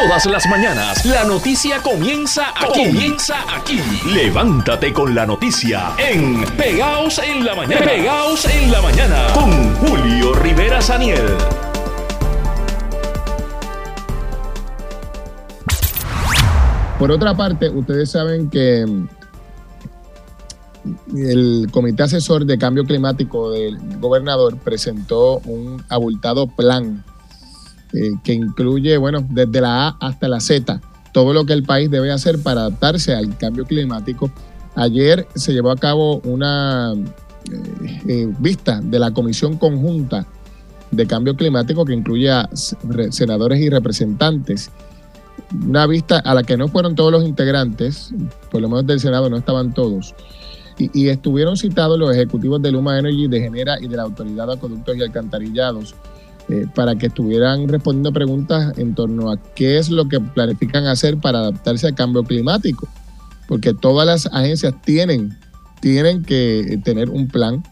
Todas las mañanas la noticia comienza aquí. Comienza aquí. Levántate con la noticia en Pegaos en la mañana. Pegaos en la mañana con Julio Rivera Saniel. Por otra parte, ustedes saben que el Comité Asesor de Cambio Climático del gobernador presentó un abultado plan eh, que incluye, bueno, desde la A hasta la Z, todo lo que el país debe hacer para adaptarse al cambio climático. Ayer se llevó a cabo una eh, eh, vista de la Comisión Conjunta de Cambio Climático que incluye a senadores y representantes. Una vista a la que no fueron todos los integrantes, por lo menos del Senado no estaban todos, y, estuvieron citados los ejecutivos de Luma Energy, de Genera y de la Autoridad de Acueductos y Alcantarillados eh, para que estuvieran respondiendo preguntas en torno a qué es lo que planifican hacer para adaptarse al cambio climático. Porque todas las agencias tienen, tienen que tener un plan,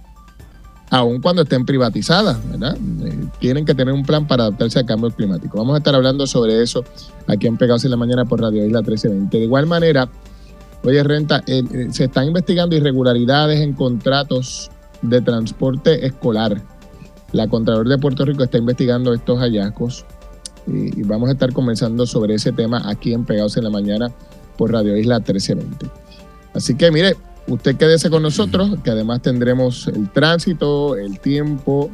aun cuando estén privatizadas, ¿verdad? Eh, tienen que tener un plan para adaptarse al cambio climático. Vamos a estar hablando sobre eso aquí en Pegados en la Mañana por Radio Isla 1320. De igual manera, Oye, Renta, eh, eh, se están investigando irregularidades en contratos de transporte escolar. La Contralor de Puerto Rico está investigando estos hallazgos y, vamos a estar conversando sobre ese tema aquí en Pegados en la Mañana por Radio Isla 1320. Así que mire, usted quédese con nosotros, que además tendremos el tránsito, el tiempo.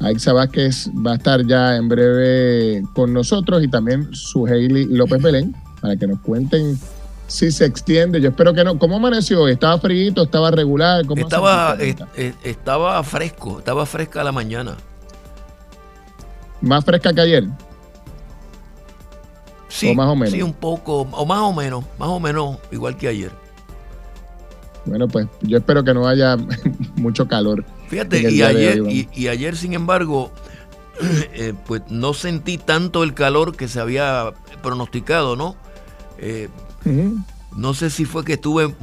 Aixa Vázquez va a estar ya en breve con nosotros y también su Hailey López Belén para que nos cuenten si se extiende. Yo espero que no. ¿Cómo amaneció? ¿Estaba frío? ¿Estaba regular? estaba, eh, estaba fresco, estaba fresca la mañana. ¿Más fresca que ayer? Sí, más o menos. Sí, un poco, o más o menos, más o menos igual que ayer. Bueno, pues yo espero que no haya mucho calor. Fíjate, y ayer, y, ayer, sin embargo, eh, pues no sentí tanto el calor que se había pronosticado, ¿no? Eh, no sé si fue que estuve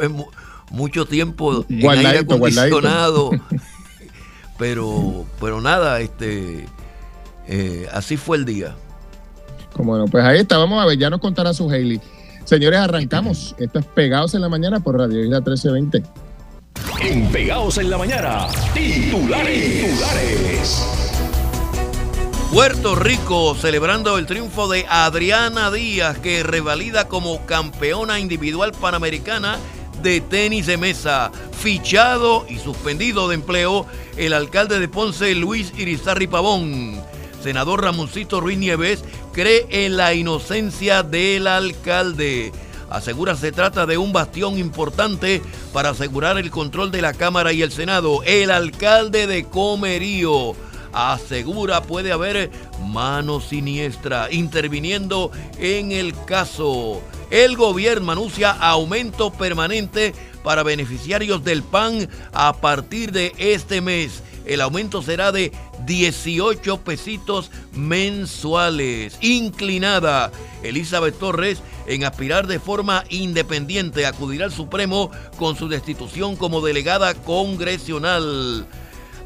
mucho tiempo en aire acondicionado, pero, pero nada, este, eh, así fue el día. Como bueno, pues ahí está, vamos a ver, ya nos contará su Hailey. Señores, arrancamos. Esto es Pegados en la Mañana por Radio Isla 1320. En Pegados en la Mañana, titulares. titulares. Puerto Rico celebrando el triunfo de Adriana Díaz que revalida como campeona individual panamericana de tenis de mesa. Fichado y suspendido de empleo el alcalde de Ponce Luis Irizarri Pavón. Senador Ramoncito Ruiz Nieves cree en la inocencia del alcalde. Asegura se trata de un bastión importante para asegurar el control de la Cámara y el Senado. El alcalde de Comerío asegura puede haber mano siniestra interviniendo en el caso. El gobierno anuncia aumento permanente para beneficiarios del PAN a partir de este mes. El aumento será de 18 pesitos mensuales. Inclinada, Elizabeth Torres en aspirar de forma independiente acudirá al Supremo con su destitución como delegada congresional.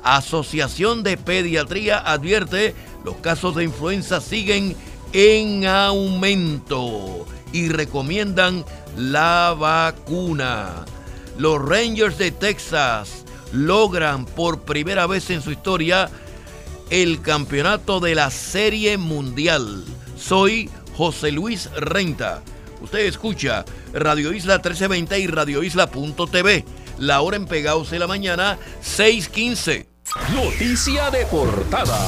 Asociación de Pediatría advierte, los casos de influenza siguen en aumento y recomiendan la vacuna. Los Rangers de Texas logran por primera vez en su historia el campeonato de la Serie Mundial. Soy José Luis Renta. Usted escucha Radio Isla 1320 y radioisla.tv. La hora en Pegados de la mañana, 615. Noticia de portada.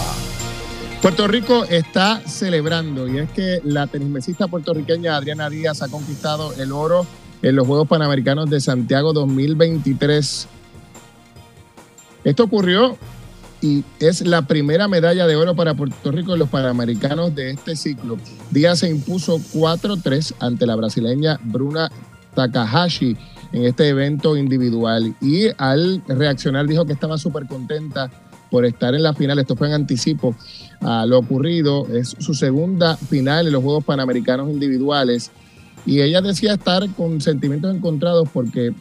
Puerto Rico está celebrando y es que la tenismesista puertorriqueña Adriana Díaz ha conquistado el oro en los Juegos Panamericanos de Santiago 2023. Esto ocurrió y es la primera medalla de oro para Puerto Rico en los Panamericanos de este ciclo. Díaz se impuso 4-3 ante la brasileña Bruna Takahashi en este evento individual. Y al reaccionar dijo que estaba súper contenta por estar en la final. Esto fue en anticipo a lo ocurrido. Es su segunda final en los Juegos Panamericanos individuales. Y ella decía estar con sentimientos encontrados porque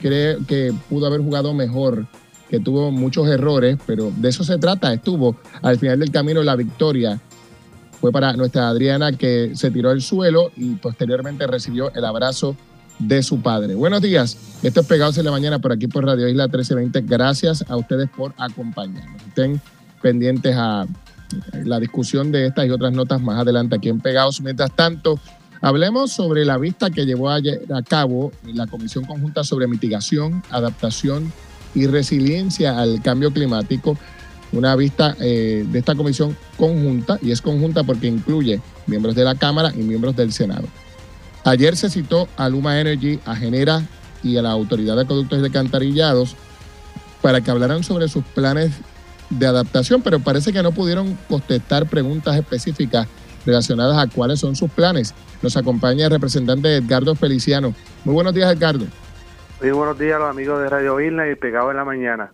cree que pudo haber jugado mejor, que tuvo muchos errores, pero de eso se trata. Estuvo al final del camino la victoria fue para nuestra Adriana que se tiró al suelo y posteriormente recibió el abrazo de su padre. Buenos días, esto es Pegados en la Mañana por aquí por Radio Isla 1320. Gracias a ustedes por acompañarnos. Estén pendientes a la discusión de estas y otras notas más adelante aquí en Pegados. Mientras tanto, hablemos sobre la vista que llevó a cabo la Comisión Conjunta sobre Mitigación, Adaptación y Resiliencia al Cambio Climático. Una vista eh, de esta comisión conjunta, y es conjunta porque incluye miembros de la Cámara y miembros del Senado. Ayer se citó a Luma Energy, a Genera y a la Autoridad de Conductos de Cantarillados para que hablaran sobre sus planes de adaptación, pero parece que no pudieron contestar preguntas específicas relacionadas a cuáles son sus planes. Nos acompaña el representante Edgardo Feliciano. Muy buenos días, Edgardo. Muy buenos días a los amigos de Radio Isla y Pegado en la Mañana.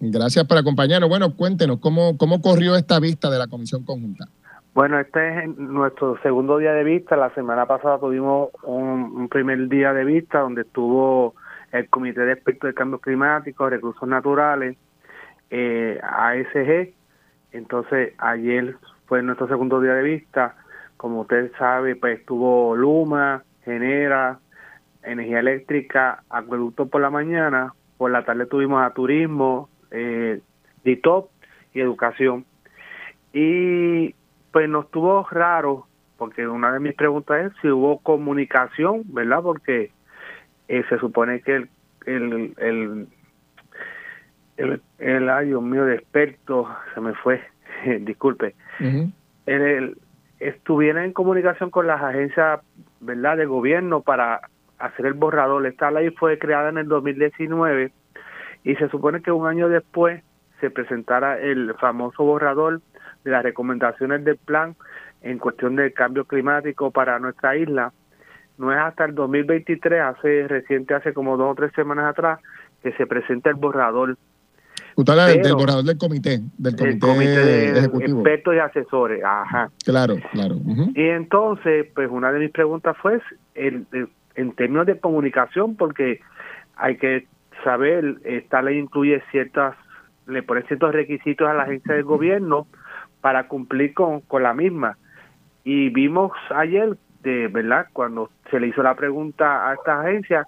Gracias por acompañarnos. Bueno, cuéntenos, ¿cómo, cómo corrió esta vista de la Comisión Conjunta? Bueno, este es nuestro segundo día de vista. La semana pasada tuvimos un, primer día de vista donde estuvo el Comité de Expertos de Cambio Climático, Recursos Naturales, eh, ASG. Entonces, ayer fue nuestro segundo día de vista. Como usted sabe, pues estuvo Luma, Genera, Energía Eléctrica, Acueducto por la mañana. Por la tarde tuvimos a Turismo, eh, DITOP y Educación. Y pues nos estuvo raro, porque una de mis preguntas es si hubo comunicación, ¿verdad? Porque eh, se supone que el, el, el, el, el, ay Dios mío, de experto, se me fue, disculpe, el, estuviera en comunicación con las agencias, ¿verdad?, de gobierno para hacer el borrador. Esta ley fue creada en el 2019 y se supone que un año después se presentara el famoso borrador de las recomendaciones del plan en cuestión del cambio climático para nuestra isla. No es hasta el 2023, hace reciente, hace como dos o tres semanas atrás, que se presenta el borrador. Usted habla del borrador del comité, del comité, de expertos y asesores. Ajá. Claro, claro. Y entonces, pues una de mis preguntas fue el, en términos de comunicación, porque hay que saber, esta ley incluye ciertas, le pone ciertos requisitos a la agencia del gobierno para cumplir con, con la misma. Y vimos ayer, de verdad, cuando se le hizo la pregunta a esta agencia,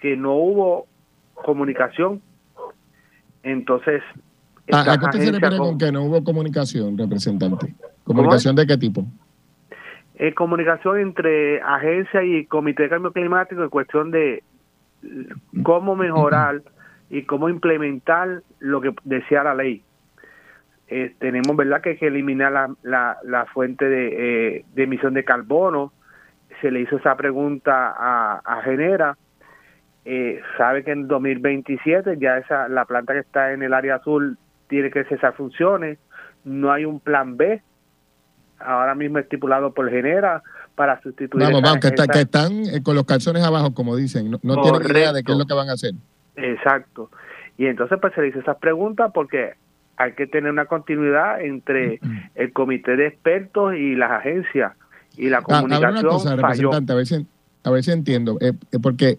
que no hubo comunicación. Entonces, ¿A, qué se refiere con, que no hubo comunicación, representante? ¿Comunicación de qué tipo? Eh, comunicación entre agencia y comité de cambio climático en cuestión de cómo mejorar y cómo implementar lo que decía la ley. Eh, tenemos verdad que que eliminar la, la, fuente de, eh, de, emisión de carbono. Se le hizo esa pregunta a, a Genera. Eh, sabe que en 2027 ya esa la planta que está en el área azul tiene que cesar funciones. No hay un plan B ahora mismo estipulado por Genera para sustituir. Vamos, vamos, que, que, están con los calzones abajo, como dicen. No, no tienen idea de qué es lo que van a hacer. Exacto. Y entonces pues se le hizo esas preguntas porque hay que tener una continuidad entre el comité de expertos y las agencias y la comunicación. A, ver una cosa, representante, a ver si, a ver si entiendo, eh, eh, porque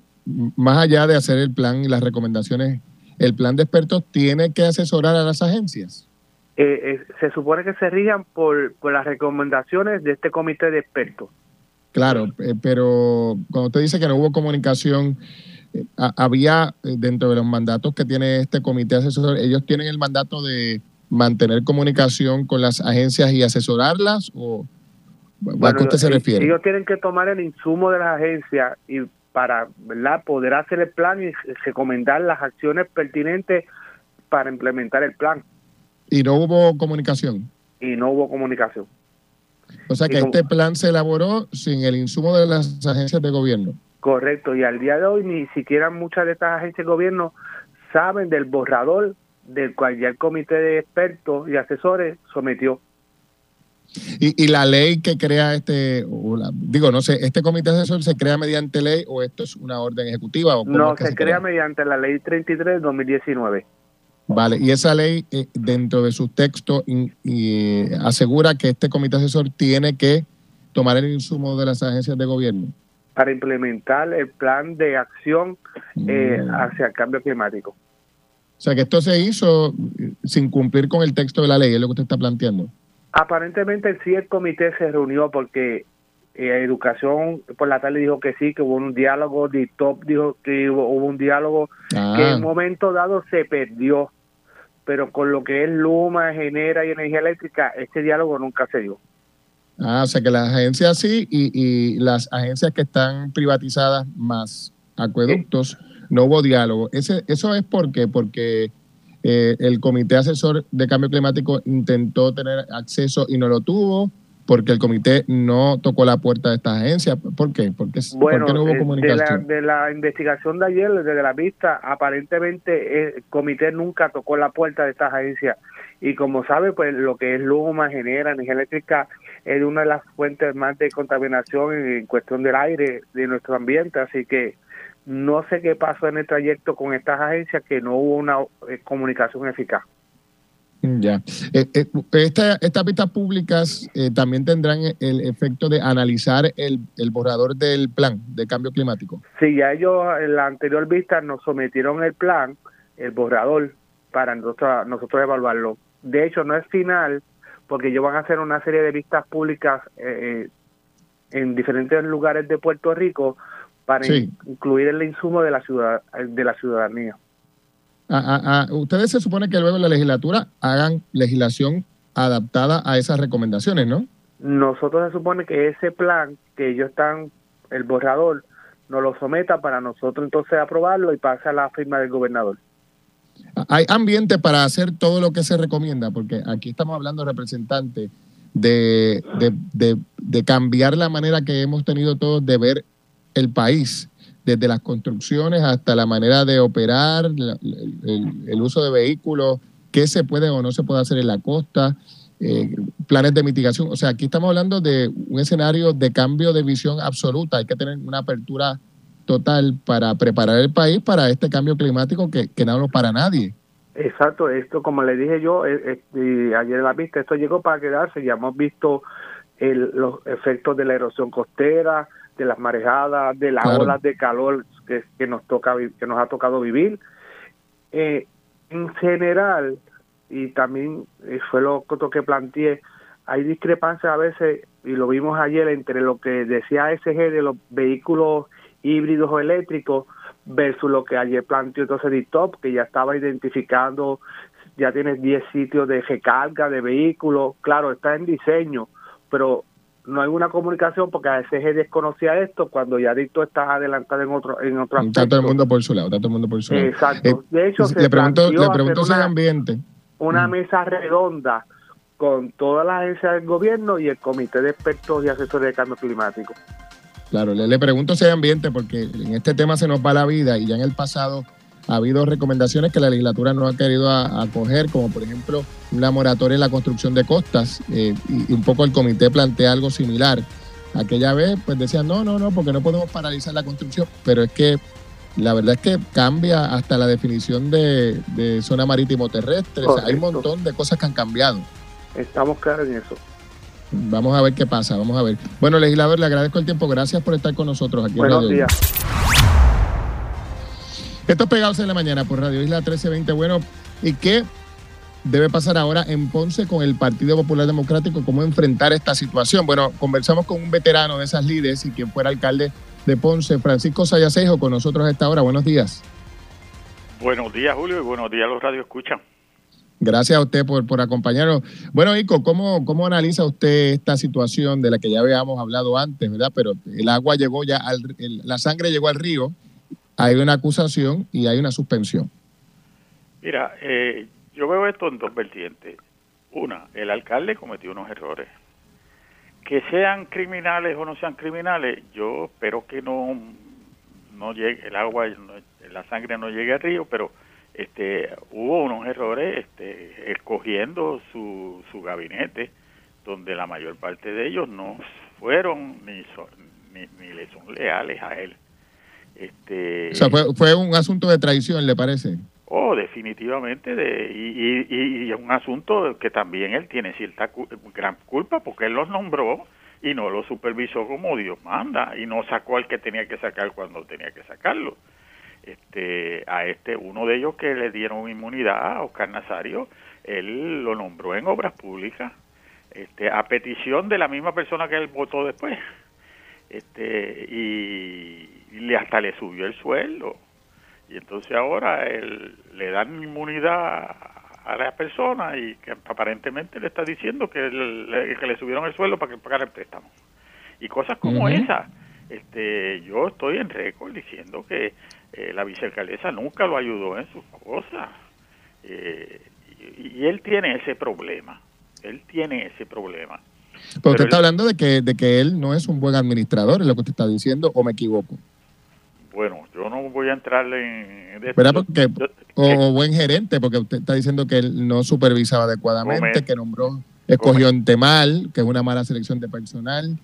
más allá de hacer el plan y las recomendaciones, el plan de expertos tiene que asesorar a las agencias. Eh, se supone que se rijan por, por las recomendaciones de este comité de expertos. Claro, pero cuando usted dice que no hubo comunicación, había eh, dentro de los mandatos que tiene este comité asesor, ellos tienen el mandato de mantener comunicación con las agencias y asesorarlas o a qué usted se refiere? Ellos tienen que tomar el insumo de las agencias y para ¿verdad? poder hacer el plan y recomendar las acciones pertinentes para implementar el plan. ¿Y no hubo comunicación? Y no hubo comunicación. O sea que este plan se elaboró sin el insumo de las agencias de gobierno. Correcto, y al día de hoy ni siquiera muchas de estas agencias de gobierno saben del borrador del cual ya el comité de expertos y asesores sometió. Y, la ley que crea este, digo, no sé, ¿este comité asesor se crea mediante ley o esto es una orden ejecutiva? O no, se, crea, mediante la ley 33 de 2019. Vale, y esa ley eh, dentro de su texto y, asegura que este comité asesor tiene que tomar el insumo de las agencias de gobierno para implementar el plan de acción eh, mm. hacia el cambio climático. O sea que esto se hizo sin cumplir con el texto de la ley, es lo que usted está planteando. Aparentemente sí el comité se reunió porque eh, Educación por la tarde dijo que sí, que hubo un diálogo, DITOP dijo que hubo, un diálogo que en un momento dado se perdió, pero con lo que es Luma, Genera y Energía Eléctrica, este diálogo nunca se dio. Ah, o sea que las agencias sí y, y las agencias que están privatizadas más acueductos, no hubo diálogo. Ese, ¿Eso es por qué? Porque eh, el Comité Asesor de Cambio Climático intentó tener acceso y no lo tuvo, porque el comité no tocó la puerta de esta agencia. ¿Por qué? Porque, bueno, no hubo eh, comunicación? De la, investigación de ayer, desde la vista, aparentemente el comité nunca tocó la puerta de esta agencia. Y como sabe, pues lo que es Luma, genera energía eléctrica, es una de las fuentes más de contaminación en cuestión del aire de nuestro ambiente. Así que no sé qué pasó en el trayecto con estas agencias que no hubo una eh, comunicación eficaz. Ya. Eh, eh, estas pistas públicas también tendrán el efecto de analizar el, el, borrador del plan de cambio climático. Sí, ya ellos en la anterior vista nos sometieron el plan, el borrador, para nosotros, nosotros evaluarlo. De hecho, no es final, porque ellos van a hacer una serie de vistas públicas en diferentes lugares de Puerto Rico para incluir el insumo de la ciudad de la ciudadanía. Ah, ah, ah, ustedes se supone que luego en la legislatura hagan legislación adaptada a esas recomendaciones, ¿no? Nosotros se supone que ese plan que ellos están, el borrador, nos lo someta para nosotros entonces aprobarlo y pase a la firma del gobernador. Hay ambiente para hacer todo lo que se recomienda, porque aquí estamos hablando representantes de, de, de cambiar la manera que hemos tenido todos de ver el país, desde las construcciones hasta la manera de operar, el, uso de vehículos, qué se puede o no se puede hacer en la costa, eh, planes de mitigación. O sea, aquí estamos hablando de un escenario de cambio de visión absoluta. Hay que tener una apertura total para preparar el país para este cambio climático que, que no lo para nadie. Exacto, esto como le dije yo eh, eh, ayer en la vista, esto llegó para quedarse, ya hemos visto los efectos de la erosión costera, de las marejadas, de las olas de calor que, que, nos toca que nos ha tocado vivir. Eh, en general, y también fue lo que planteé, hay discrepancias a veces, y lo vimos ayer, entre lo que decía SG de los vehículos híbridos o eléctricos versus lo que ayer planteó entonces top que ya estaba identificando, ya tienes 10 sitios de recarga de vehículos, claro, está en diseño, pero no hay una comunicación porque a veces desconocía esto cuando ya Dicto está adelantado en otro en otro aspecto. Está todo el mundo por su lado, está todo el mundo por su lado. Exacto. Eh, de hecho, le pregunto, le pregunto si ambiente. Una mesa redonda con todas las agencias del gobierno y el comité de expertos y asesores de cambio climático. Claro, le, le pregunto si hay ambiente porque en este tema se nos va la vida y ya en el pasado ha habido recomendaciones que la legislatura no ha querido acoger, como por ejemplo una moratoria en la construcción de costas, eh, y, un poco el comité plantea algo similar. Aquella vez, pues decían, no, no, no, porque no podemos paralizar la construcción, pero es que la verdad es que cambia hasta la definición de, zona marítimo terrestre, hay un montón de cosas que han cambiado. Estamos claros en eso. Vamos a ver qué pasa, vamos a ver. Bueno, legislador, le agradezco el tiempo, gracias por estar con nosotros aquí. Buenos días. Esto es Pegados en la Mañana por Radio Isla 1320. Bueno, ¿y qué debe pasar ahora en Ponce con el Partido Popular Democrático? ¿Cómo enfrentar esta situación? Bueno, conversamos con un veterano de esas líderes y quien fuera alcalde de Ponce, Francisco Sayasejo, con nosotros a esta hora. Buenos días. Buenos días, Julio, y buenos días a los Radio Escuchan. Gracias a usted por, por acompañarnos. Bueno, Ico, ¿cómo, ¿cómo analiza usted esta situación de la que ya habíamos hablado antes, verdad? Pero el agua llegó ya, al, la sangre llegó al río hay una acusación y hay una suspensión. Mira, eh, yo veo esto en dos vertientes. Una, el alcalde cometió unos errores. Que sean criminales o no sean criminales, yo espero que no, no llegue el agua, la sangre no llegue al río, pero este hubo unos errores este, escogiendo su, su gabinete, donde la mayor parte de ellos no fueron ni, ni, ni le son leales a él. Este, o sea, fue, un asunto de traición, ¿le parece? Oh, definitivamente, de, y, es un asunto que también él tiene cierta gran culpa porque él los nombró y no lo supervisó como Dios manda y no sacó al que tenía que sacar cuando tenía que sacarlo. Este, a este, uno de ellos que le dieron inmunidad, a Oscar Nazario, él lo nombró en obras públicas este, a petición de la misma persona que él votó después. Este, y, le, hasta le subió el sueldo. Y entonces ahora él, le dan inmunidad a la persona y que aparentemente le está diciendo que le, que le subieron el sueldo para que pagara el préstamo. Y cosas como esa. Este, yo estoy en récord diciendo que eh, la vicealcaldesa nunca lo ayudó en sus cosas. Eh, y, él tiene ese problema. Él tiene ese problema. Pero, usted está hablando de que, de que él no es un buen administrador, es lo que usted está diciendo, o me equivoco. Bueno, yo no voy a entrarle en... Porque, o, buen gerente, porque usted está diciendo que él no supervisaba adecuadamente, que nombró, escogió en mal, que es una mala selección de personal.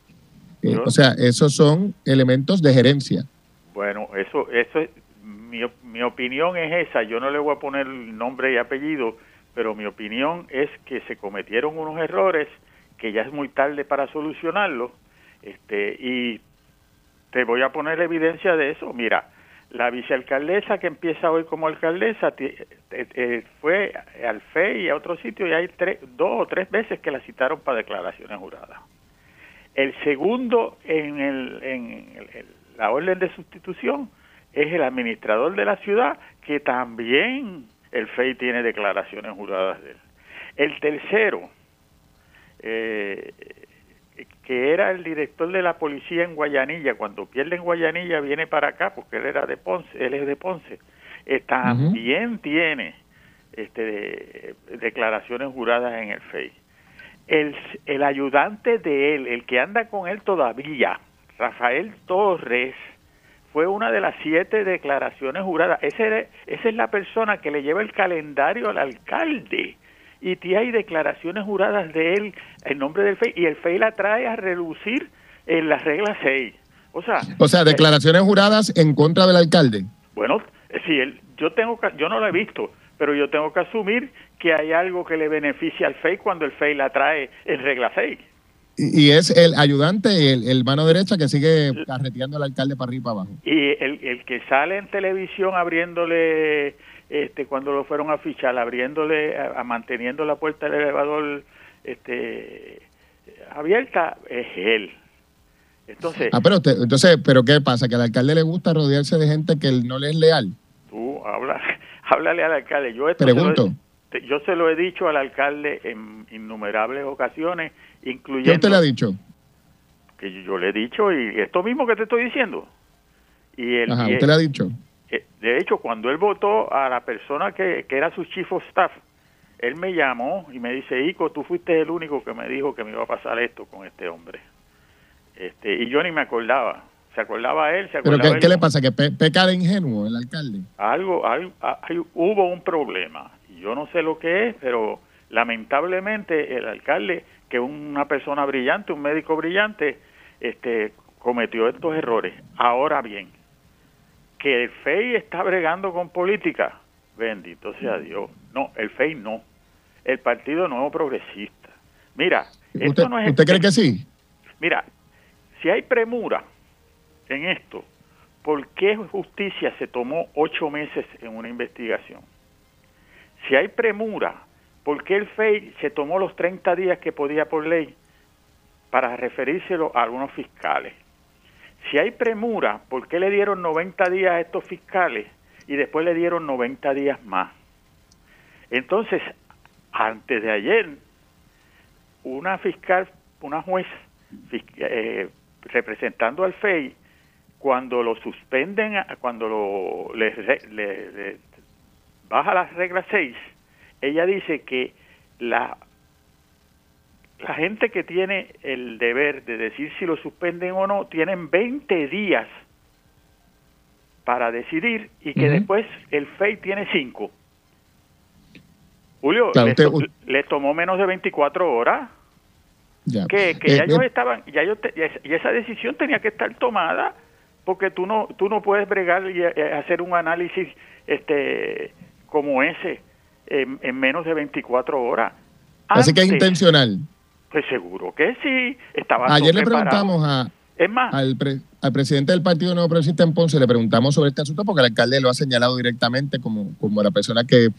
Eh, o sea, esos son elementos de gerencia. Bueno, eso, eso es, mi, mi opinión es esa. Yo no le voy a poner nombre y apellido, pero mi opinión es que se cometieron unos errores que ya es muy tarde para solucionarlo. Este, y te voy a poner evidencia de eso. Mira, la vicealcaldesa que empieza hoy como alcaldesa eh, eh, fue al FE y a otro sitio y hay tres, dos o tres veces que la citaron para declaraciones juradas. El segundo en, el, en la orden de sustitución es el administrador de la ciudad, que también el FEI tiene declaraciones juradas de él. El tercero, eh, que era el director de la policía en Guayanilla, cuando pierde en Guayanilla viene para acá, porque él era de Ponce, él es de Ponce, eh, también tiene este, declaraciones juradas en el FEI el, el ayudante de él, el que anda con él todavía, Rafael Torres, fue una de las siete declaraciones juradas. Ese, esa es la persona que le lleva el calendario al alcalde. Y hay declaraciones juradas de él en nombre del FEI. Y el FEI la trae a reducir en la regla 6. O sea, o sea declaraciones juradas en contra del alcalde. Bueno, si él, yo, tengo, yo no lo he visto, pero yo tengo que asumir que hay algo que le beneficia al FEI cuando el FEI la trae en regla 6. Y, es el ayudante, el, el, mano derecha que sigue carreteando al alcalde para arriba y para abajo. Y el, el que sale en televisión abriéndole, este cuando lo fueron a fichar, abriéndole, a, manteniendo la puerta del elevador este abierta, es él. Entonces, ah, pero entonces, pero ¿qué pasa? ¿Que al alcalde le gusta rodearse de gente que no le es leal? Tú habla, háblale al alcalde. Yo Pregunto yo se lo he dicho al alcalde en innumerables ocasiones, incluyendo... ¿Qué usted le ha dicho? Que yo, le he dicho, y esto mismo que te estoy diciendo. Y él, Ajá, usted le ha dicho. Eh, de hecho, cuando él votó a la persona que, que era su chief of staff, él me llamó y me dice, Ico, tú fuiste el único que me dijo que me iba a pasar esto con este hombre. Este, y yo ni me acordaba. Se acordaba él, se acordaba ¿Pero qué, le pasa? ¿Que peca de ingenuo el alcalde? Algo, algo, hubo un problema yo no sé lo que es, pero lamentablemente el alcalde, que una persona brillante, un médico brillante, este, cometió estos errores. Ahora bien, que el FEI está bregando con política, bendito sea Dios. No, el FEI no. El Partido Nuevo Progresista. Mira, esto no es... ¿Usted cree que sí? Mira, si hay premura en esto, ¿por qué justicia se tomó ocho meses en una investigación? Si hay premura, ¿por qué el FEI se tomó los 30 días que podía por ley para referírselo a algunos fiscales? Si hay premura, ¿por qué le dieron 90 días a estos fiscales y después le dieron 90 días más? Entonces, antes de ayer, una fiscal, una juez eh, representando al FEI, cuando lo suspenden, cuando lo, le, le, baja la regla 6, ella dice que la, la gente que tiene el deber de decir si lo suspenden o no, tienen 20 días para decidir y que después el FEI tiene 5. Julio, le, tomó menos de 24 horas. Que, que eh, ya ellos eh. estaban, ya yo y esa decisión tenía que estar tomada porque tú no tú no puedes bregar y eh, hacer un análisis este como ese en, menos de 24 horas. Así que es intencional. Pues seguro que sí. Estaba Ayer le preguntamos a, al, al, presidente del Partido Nuevo Progresista en Ponce, le preguntamos sobre este asunto porque el alcalde lo ha señalado directamente como, como la persona que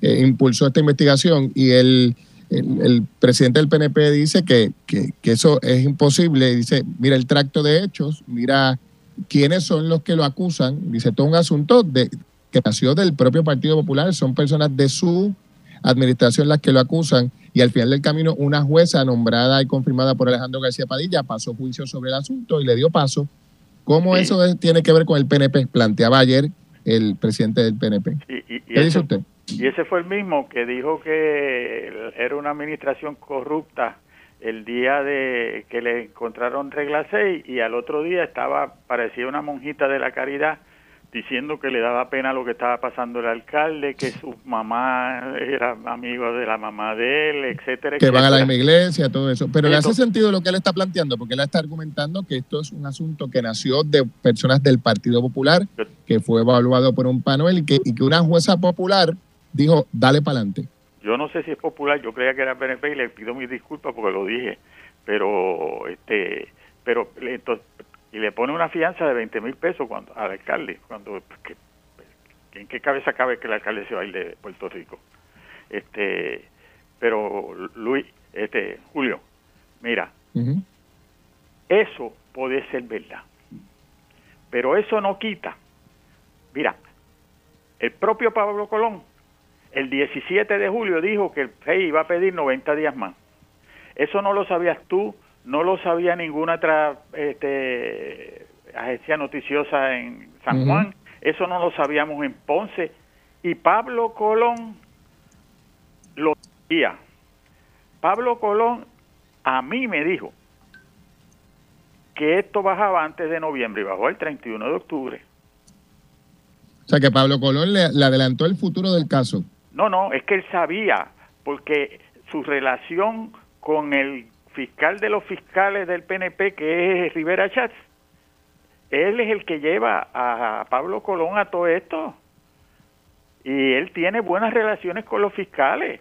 eh, impulsó esta investigación y él el, presidente del PNP dice que, que, eso es imposible. Dice, mira el tracto de hechos, mira quiénes son los que lo acusan. Dice, todo un asunto de, que nació del propio Partido Popular, son personas de su administración las que lo acusan y al final del camino una jueza nombrada y confirmada por Alejandro García Padilla pasó juicio sobre el asunto y le dio paso. ¿Cómo eso tiene que ver con el PNP? Planteaba ayer el presidente del PNP. ¿Qué dice usted? Y ese fue el mismo que dijo que era una administración corrupta el día de que le encontraron regla 6 y al otro día estaba, parecía una monjita de la caridad diciendo que le daba pena lo que estaba pasando el alcalde, que su mamá era amigo de la mamá de él, etcétera. Que van a la misma iglesia, todo eso. Pero le hace sentido lo que él está planteando, porque él está argumentando que esto es un asunto que nació de personas del Partido Popular, que fue evaluado por un panel y que, y que una jueza popular dijo, dale para adelante. Yo no sé si es popular, yo creía que era PNP y le pido mis disculpas porque lo dije, pero este pero entonces, y le pone una fianza de 20 mil pesos cuando al alcalde, cuando ¿en qué cabeza cabe que el alcalde se va a ir de Puerto Rico? Este, pero Luis, este, Julio, mira, eso puede ser verdad, pero eso no quita, mira, el propio Pablo Colón, el 17 de julio dijo que el rey iba a pedir 90 días más. Eso no lo sabías tú, no lo sabía ninguna otra este, agencia noticiosa en San Juan, eso no lo sabíamos en Ponce, y Pablo Colón lo sabía. Pablo Colón a mí me dijo que esto bajaba antes de noviembre y bajó el 31 de octubre. O sea que Pablo Colón le, le adelantó el futuro del caso. No, no, es que él sabía, porque su relación con el fiscal de los fiscales del PNP, que es Rivera Chats, él es el que lleva a Pablo Colón a todo esto. Y él tiene buenas relaciones con los fiscales,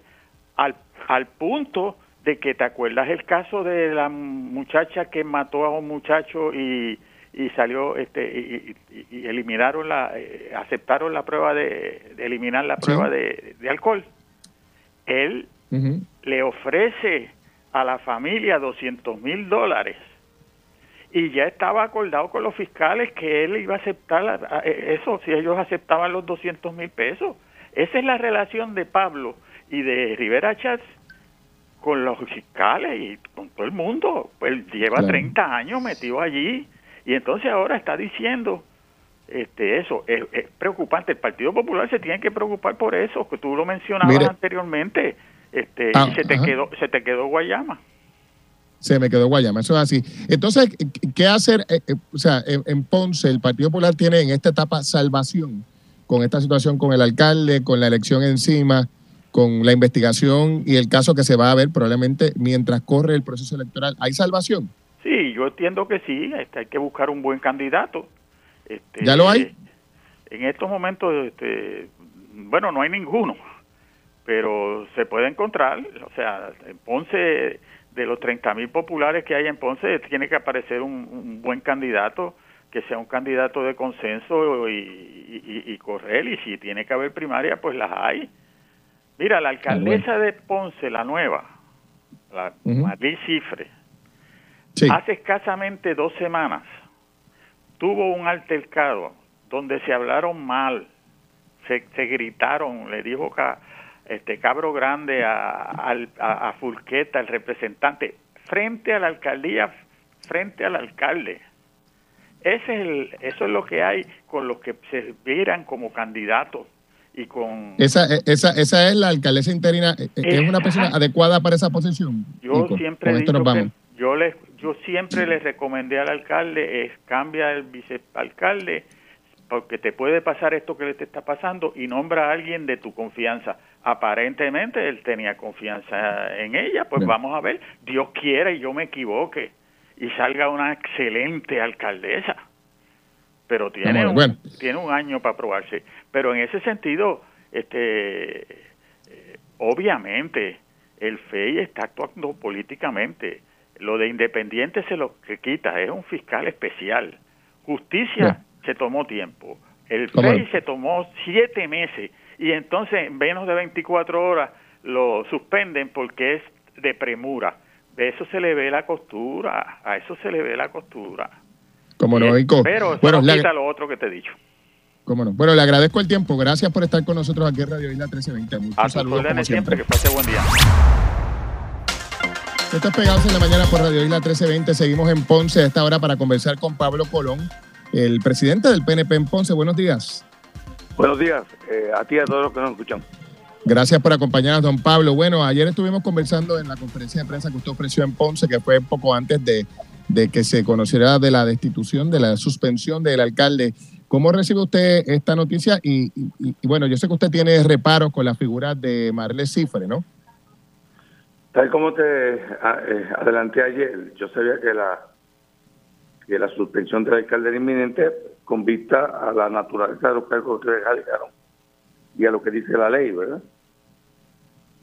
al, al punto de que te acuerdas el caso de la muchacha que mató a un muchacho y, y salió este y, eliminaron la eh, aceptaron la prueba de, eliminar la prueba de, alcohol él le ofrece a la familia 200 mil dólares y ya estaba acordado con los fiscales que él iba a aceptar eh, eso si ellos aceptaban los 200 mil pesos. Esa es la relación de Pablo y de Rivera Chats con los fiscales y con todo el mundo. Pues lleva 30 años metido allí y entonces ahora está diciendo este eso es, preocupante. El Partido Popular se tiene que preocupar por eso que tú lo mencionabas anteriormente este, ah, y se te quedó se te quedó Guayama. Se me quedó Guayama, eso es así. Entonces, ¿qué hacer? Eh, eh, o sea, en, Ponce el Partido Popular tiene en esta etapa salvación con esta situación con el alcalde, con la elección encima, con la investigación y el caso que se va a ver probablemente mientras corre el proceso electoral. ¿Hay salvación? Sí, yo entiendo que sí, este, hay que buscar un buen candidato. Este, ¿Ya lo hay? En estos momentos, este, bueno, no hay ninguno pero se puede encontrar, o sea, en Ponce, de los 30 mil populares que hay en Ponce, tiene que aparecer un, buen candidato, que sea un candidato de consenso y, correr, y si tiene que haber primaria, pues las hay. Mira, la alcaldesa de Ponce, la nueva, la Marlí Cifre, hace escasamente dos semanas tuvo un altercado donde se hablaron mal, se, se gritaron, le dijo que este cabro grande a, a, Fulqueta, el representante, frente a la alcaldía, frente al alcalde. Ese es el, eso es lo que hay con los que se vieran como candidatos y con esa esa esa es la alcaldesa interina eh, eh, es una persona adecuada para esa posición yo siempre yo les yo siempre les recomendé al alcalde es cambia el vicealcalde porque te puede pasar esto que le te está pasando y nombra a alguien de tu confianza. Aparentemente él tenía confianza en ella, pues vamos a ver, Dios quiera y yo me equivoque y salga una excelente alcaldesa. Pero tiene, un, tiene un año para probarse. Pero en ese sentido, este, eh, obviamente, el FEI está actuando políticamente. Lo de independiente se lo que quita, es un fiscal especial. Justicia se tomó tiempo. El FEI se tomó siete meses y entonces en menos de 24 horas lo suspenden porque es de premura. De eso se le ve la costura, a eso se le ve la costura. Como no, Pero eso bueno, no quita lo otro que te he dicho. Cómo no. Bueno, le agradezco el tiempo. Gracias por estar con nosotros aquí en Radio Isla 1320. Muchos saludos como siempre. Que pase buen día. Esto es Pegados en la Mañana por Radio Isla 1320. Seguimos en Ponce a esta hora para conversar con Pablo Colón, el presidente del PNP en Ponce. Buenos días. Buenos días eh, a ti y a todos los que nos escuchan. Gracias por acompañarnos, don Pablo. Bueno, ayer estuvimos conversando en la conferencia de prensa que usted ofreció en Ponce, que fue poco antes de, que se conociera de la destitución, de la suspensión del alcalde. ¿Cómo recibe usted esta noticia? Y, bueno, yo sé que usted tiene reparos con la figura de Marle Cifre, ¿no? Tal como te ah, eh, adelanté ayer, yo sabía que la, que la suspensión del alcalde inminente con vista a la naturaleza de los cargos que radicaron y a lo que dice la ley, ¿verdad?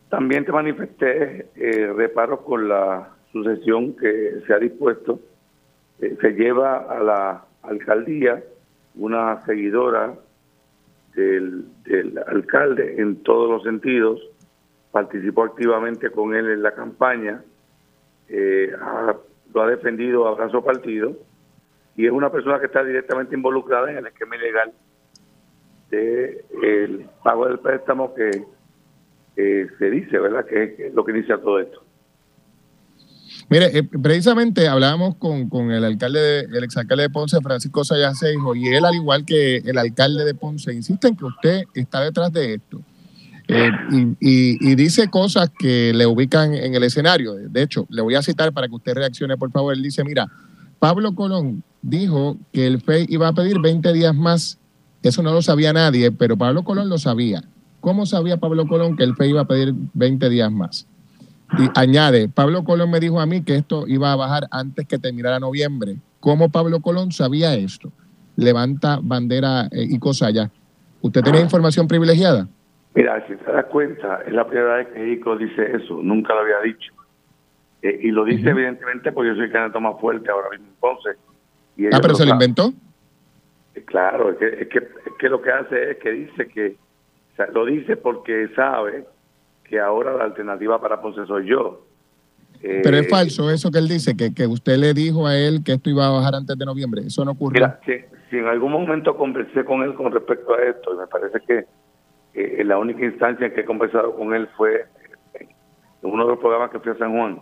También te manifesté eh, reparos con la sucesión que se ha dispuesto. Eh, se lleva a la alcaldía una seguidora del, alcalde en todos los sentidos, participó activamente con él en la campaña, eh, lo ha defendido a brazo partido y es una persona que está directamente involucrada en el esquema ilegal de el pago del préstamo que se dice, ¿verdad? Que es lo que inicia todo esto. Mire, eh, precisamente hablábamos con, con, el alcalde, el exalcalde de Ponce, Francisco Sayasejo, y él, al igual que el alcalde de Ponce, insiste en que usted está detrás de esto. Eh, y, dice cosas que le ubican en el escenario. De hecho, le voy a citar para que usted reaccione, por favor. Él dice, mira, Pablo Colón dijo que el FEI iba a pedir 20 días más. Eso no lo sabía nadie, pero Pablo Colón lo sabía. ¿Cómo sabía Pablo Colón que el FEI iba a pedir 20 días más? Y añade, Pablo Colón me dijo a mí que esto iba a bajar antes que terminara noviembre. ¿Cómo Pablo Colón sabía esto? Levanta bandera eh, y cosa allá. ¿Usted tiene información privilegiada? Mira, si te das cuenta, es la primera vez que ICO dice eso, nunca lo había dicho. Eh, y lo dice evidentemente porque yo soy el candidato más fuerte ahora mismo entonces. Ah, pero se lo inventó. Claro, es que, es que, es que lo que hace es que dice que lo dice porque sabe que ahora la alternativa para Ponce soy yo. Pero es eh, falso eso que él dice, que, que usted le dijo a él que esto iba a bajar antes de noviembre. Eso no ocurrió. Mira, si, en algún momento conversé con él con respecto a esto, y me parece que eh, la única instancia en que he conversado con él fue en uno de los programas que fui a San Juan.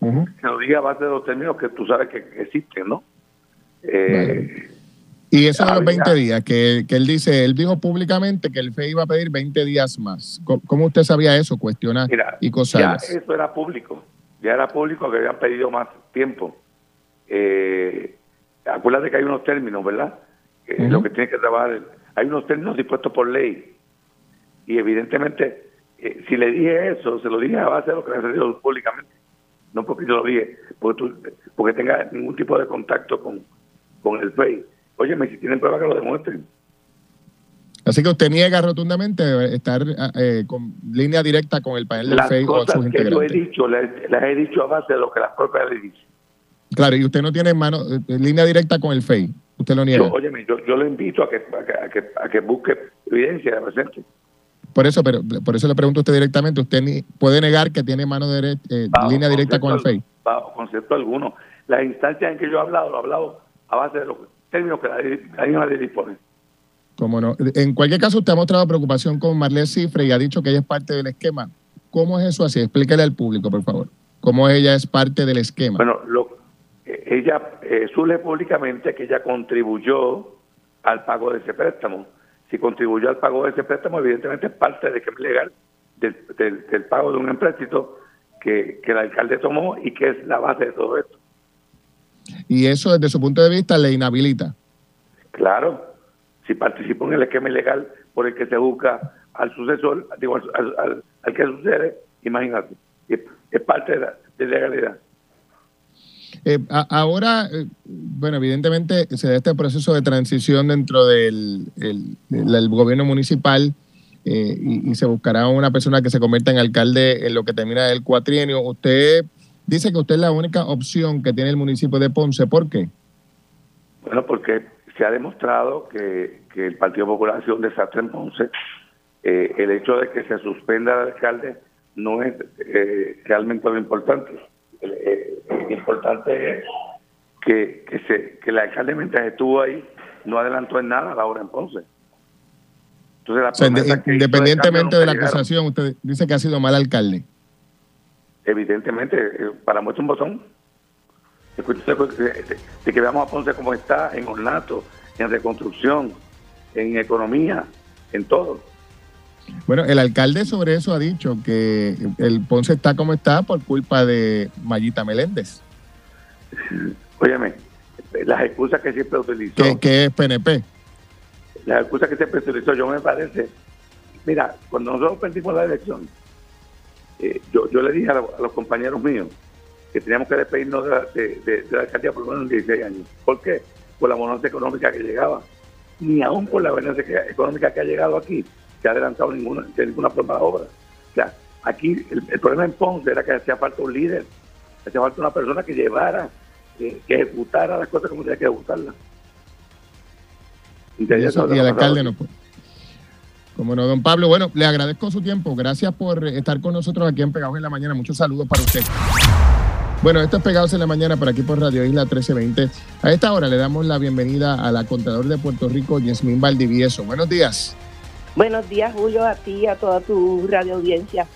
Se lo dije a base de los términos que tú sabes que existen, ¿no? Eh, y eso de los 20 días, que, él dice, él dijo públicamente que el FE iba a pedir 20 días más. ¿Cómo, usted sabía eso? Cuestionar y cosas. Ya eso era público, ya era público que habían pedido más tiempo. Eh, acuérdate que hay unos términos, ¿verdad? Lo que tiene que trabajar, hay unos términos dispuestos por ley. Y evidentemente, eh, si le dije eso, se lo dije a base de lo que le dicho públicamente. No porque yo lo dije, porque, porque tenga ningún tipo de contacto con, con el FEI Óyeme, si tienen pruebas que lo demuestren. Así que usted niega rotundamente estar eh, con línea directa con el panel del FEI o sus que Yo he dicho, las, he dicho a base de lo que las propias le dicen. Claro, y usted no tiene mano, eh, línea directa con el FEI. Usted lo niega. Yo, óyeme, yo, yo lo invito a que, a que, a que, busque evidencia de presente. Por eso, pero por eso le pregunto a usted directamente, ¿usted ni, puede negar que tiene mano derecha, eh, línea directa con el FEI? Bajo concepto alguno. Las instancias en que yo he hablado, lo he hablado a base de lo que términos que la, misma ley dispone. Cómo no. En cualquier caso, usted ha mostrado preocupación con Marlene Cifre y ha dicho que ella es parte del esquema. ¿Cómo es eso así? Explíquele al público, por favor. ¿Cómo ella es parte del esquema? Bueno, lo, ella eh, suele públicamente que ella contribuyó al pago de ese préstamo. Si contribuyó al pago de ese préstamo, evidentemente es parte del esquema legal del, del, pago de un empréstito que, que el alcalde tomó y que es la base de todo esto y eso desde su punto de vista le inhabilita. Claro, si participó en el esquema ilegal por el que se busca al sucesor, digo, al, que sucede, imagínate, es, parte de la, legalidad. Eh, ahora, eh, bueno, evidentemente se da este proceso de transición dentro del gobierno municipal eh, y, y, se buscará una persona que se convierta en alcalde en lo que termina el cuatrienio. ¿Usted dice que usted es la única opción que tiene el municipio de Ponce. ¿Por qué? Bueno, porque se ha demostrado que, que el Partido Popular ha sido un desastre en Ponce. Eh, el hecho de que se suspenda al alcalde no es eh, realmente lo importante. Eh, lo importante es que, que, se, que el alcalde mientras estuvo ahí no adelantó en nada a la hora en Ponce. Entonces, independientemente de, la acusación, usted dice que ha sido mal alcalde. Evidentemente, eh, para muestra un botón. De, que veamos a Ponce como está en ornato, en reconstrucción, en economía, en todo. Bueno, el alcalde sobre eso ha dicho que el Ponce está como está por culpa de Mayita Meléndez. Óyeme, las excusas que siempre utilizó. Que, es PNP. Las excusas que siempre utilizó, yo me parece. Mira, cuando nosotros perdimos la elección, eh, yo, yo le dije a, los compañeros míos que teníamos que despedirnos de, la alcaldía por lo menos en 16 años. ¿Por qué? Por la bonanza económica que llegaba. Ni aún por la bonanza económica que ha llegado aquí se ha adelantado ninguna, de ninguna forma de obra. O sea, aquí el, problema en Ponce era que hacía falta un líder, hacía falta una persona que llevara, que, ejecutara las cosas como tenía que ejecutarlas. Y, el alcalde no puede. Como no, don Pablo. Bueno, le agradezco su tiempo. Gracias por estar con nosotros aquí en Pegados en la Mañana. Muchos saludos para usted. Bueno, esto es Pegados en la Mañana por aquí por Radio Isla 1320. A esta hora le damos la bienvenida a la contador de Puerto Rico, Yasmín Valdivieso. Buenos días. Buenos días, Julio, a ti y a toda tu radio audiencia.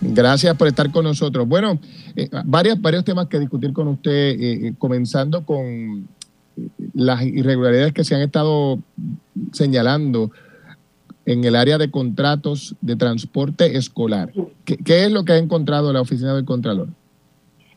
Gracias por estar con nosotros. Bueno, eh, varios, varios temas que discutir con usted, eh, eh, comenzando con las irregularidades que se han estado señalando en el área de contratos de transporte escolar. ¿Qué, es lo que ha encontrado la oficina del Contralor?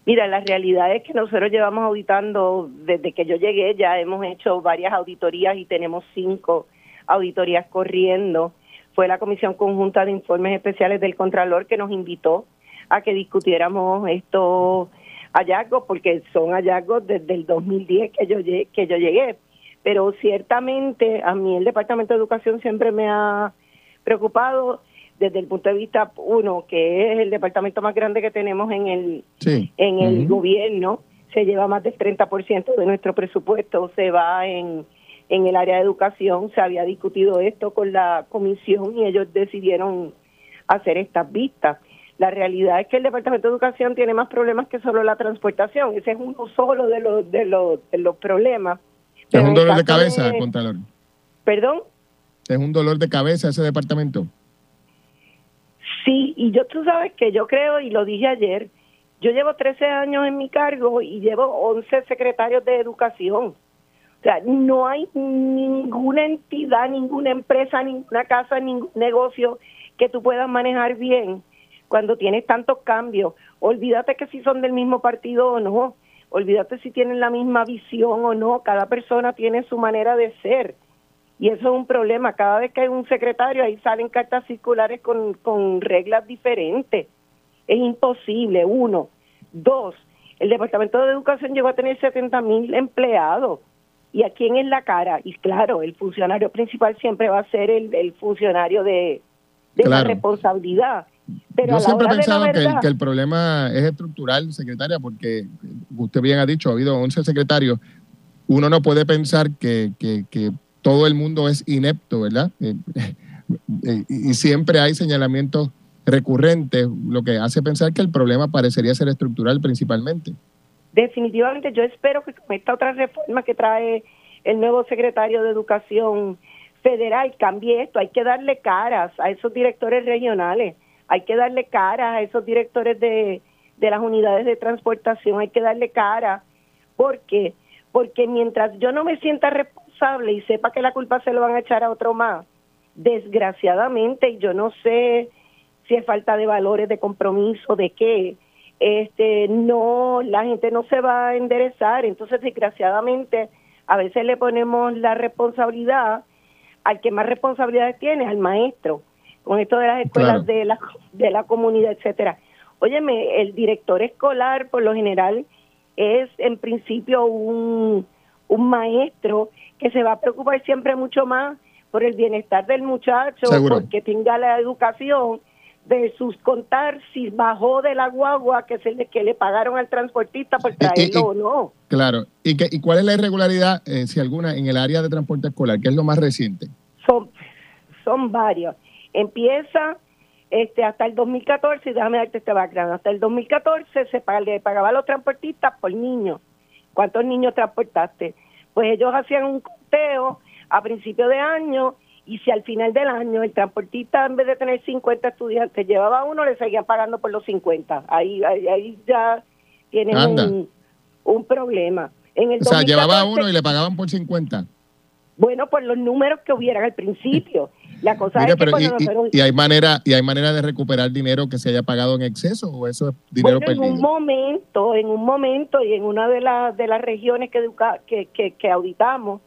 Mira, la realidad es que nosotros llevamos auditando desde que yo llegué, ya hemos hecho varias auditorías y tenemos cinco auditorías corriendo. Fue la Comisión Conjunta de Informes Especiales del Contralor que nos invitó a que discutiéramos estos hallazgos, porque son hallazgos desde el 2010 que yo, que yo llegué pero ciertamente a mí el Departamento de Educación siempre me ha preocupado desde el punto de vista uno que es el departamento más grande que tenemos en el en el gobierno se lleva más del 30% de nuestro presupuesto se va en en el área de educación se había discutido esto con la comisión y ellos decidieron hacer estas vistas la realidad es que el Departamento de Educación tiene más problemas que solo la transportación. Ese es uno solo de los, de los, de los problemas. ¿Es un dolor de cabeza, contador? ¿Perdón? ¿Es un dolor de cabeza ese departamento? Sí, y yo tú sabes que yo creo, y lo dije ayer, yo llevo 13 años en mi cargo y llevo 11 secretarios de educación. O sea, no hay ninguna entidad, ninguna empresa, ninguna casa, ningún negocio que tú puedas manejar bien cuando tienes tantos cambios. Olvídate que si son del mismo partido o no olvídate si tienen la misma visión o no, cada persona tiene su manera de ser. Y eso es un problema, cada vez que hay un secretario ahí salen cartas circulares con, con reglas diferentes. Es imposible, uno. Dos, el Departamento de Educación llegó a tener 70 mil empleados. ¿Y a quién es la cara? Y claro, el funcionario principal siempre va a ser el, funcionario de, la responsabilidad. Yo siempre he pensado que, el, problema es estructural, secretaria, porque usted bien ha dicho, ha habido 11 secretarios. Uno no puede pensar que, todo el mundo es inepto, ¿verdad? Eh, eh, y siempre hay señalamientos recurrentes, lo que hace pensar que el problema parecería ser estructural principalmente. Definitivamente, yo espero que con esta otra reforma que trae el nuevo secretario de Educación Federal cambie esto. Hay que darle caras a esos directores regionales hay que darle cara a esos directores de, las unidades de transportación, hay que darle cara. ¿Por qué? Porque mientras yo no me sienta responsable y sepa que la culpa se lo van a echar a otro más, desgraciadamente, y yo no sé si es falta de valores, de compromiso, de qué, este, no, la gente no se va a enderezar. Entonces, desgraciadamente, a veces le ponemos la responsabilidad al que más responsabilidades tiene, al maestro con esto de las escuelas de, la, de la comunidad, etcétera. Óyeme, el director escolar por lo general es en principio un, un maestro que se va a preocupar siempre mucho más por el bienestar del muchacho, porque tenga la educación, versus contar si bajó de la guagua que se le, que le pagaron al transportista por traerlo o no. Claro. ¿Y, que, ¿Y cuál es la irregularidad, eh, si alguna, en el área de transporte escolar? ¿Qué es lo más reciente? Son, son varios. Empieza este hasta el 2014, y déjame darte este background, hasta el 2014 se pag- le pagaba a los transportistas por niño. ¿Cuántos niños transportaste? Pues ellos hacían un conteo a principio de año y si al final del año el transportista en vez de tener 50 estudiantes llevaba uno, le seguían pagando por los 50. Ahí, ahí, ahí ya tienen un, un problema. En el O sea, llevaba 2014 uno y le pagaban por 50. Bueno, por los números que hubieran al principio. La cosa Mira, es que pero y, nosotros- hay manera y hay manera de recuperar dinero que se haya pagado en exceso o eso es dinero bueno, en un momento, en un momento y en una de las de las regiones que, educa- que, que, que auditamos,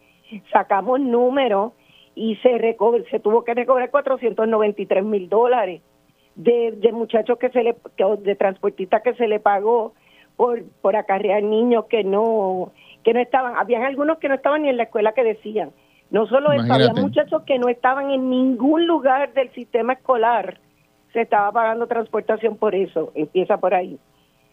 sacamos números y se reco- se tuvo que recobrar 493 mil dólares de, de muchachos que se le, que- de transportistas que se le pagó por, por acarrear niños que no, que no estaban, habían algunos que no estaban ni en la escuela que decían. No solo eso, había Imagínate. muchachos que no estaban en ningún lugar del sistema escolar. Se estaba pagando transportación por eso. Empieza por ahí.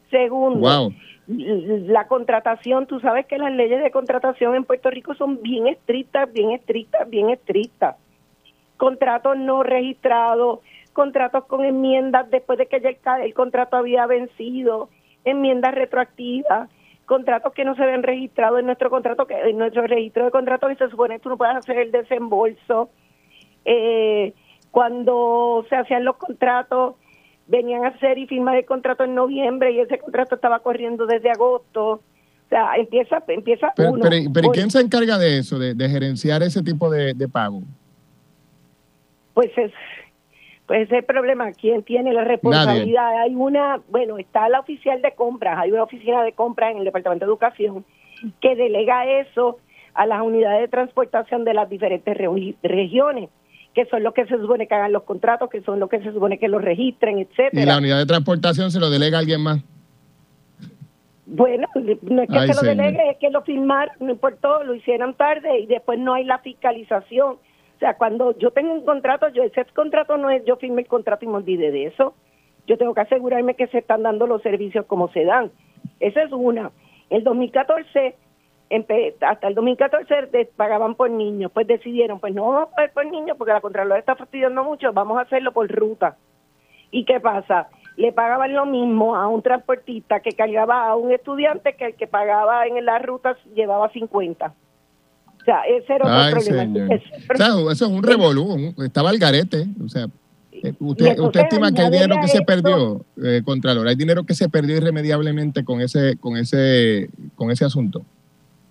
Segundo, Wow. la contratación, tú sabes que las leyes de contratación en Puerto Rico son bien estrictas, bien estrictas, bien estrictas. Contratos no registrados, contratos con enmiendas después de que ya el, el contrato había vencido, enmiendas retroactivas, contratos que no se ven registrados en nuestro contrato, que en nuestro registro de contratos que se supone que tú no puedes hacer el desembolso. Eh, cuando se hacían los contratos, venían a hacer y firmar el contrato en noviembre y ese contrato estaba corriendo desde agosto. O sea, empieza, empieza Pero, uno. pero, pero ¿y Por- quién se encarga de eso, de, de gerenciar ese tipo de, de pago? Pues es, pues ese es el problema. ¿Quién tiene la responsabilidad? Hay una, bueno, está la oficial de compras, hay una oficina de compras en el Departamento de Educación que delega eso a las unidades de transportación de las diferentes regi- regiones, que son los que se supone que hagan los contratos, que son los que se supone que los registren, Y etcétera. la unidad de transportación se lo delega a alguien más. Bueno, no es que Ay, se lo señor. delegue, es que lo firmaron, no importó, lo hicieron tarde y después no hay la fiscalización. O sea, cuando yo tengo un contrato, yo ese contrato no es yo firmé el contrato y me olvidé de eso. Yo tengo que asegurarme que se están dando los servicios como se dan. Esa es una. El 2014, empe- hasta el 2014 de- pagaban por niños. Pues decidieron, pues no vamos a pagar por niños porque la Contralora está fastidiando mucho, vamos a hacerlo por ruta. ¿Y qué pasa? Le pagaban lo mismo a un transportista que cargaba a un estudiante que el que pagaba en las rutas llevaba 50. O sea, ese era otro Ay, problema. señor. Ese- O sea, eso es un revolú, estaba al garete. O sea, eh, usted, entonces, usted estima que hay dinero que a se esto- perdió, eh, Contralor, hay dinero que se perdió irremediablemente con ese, con ese, con ese asunto.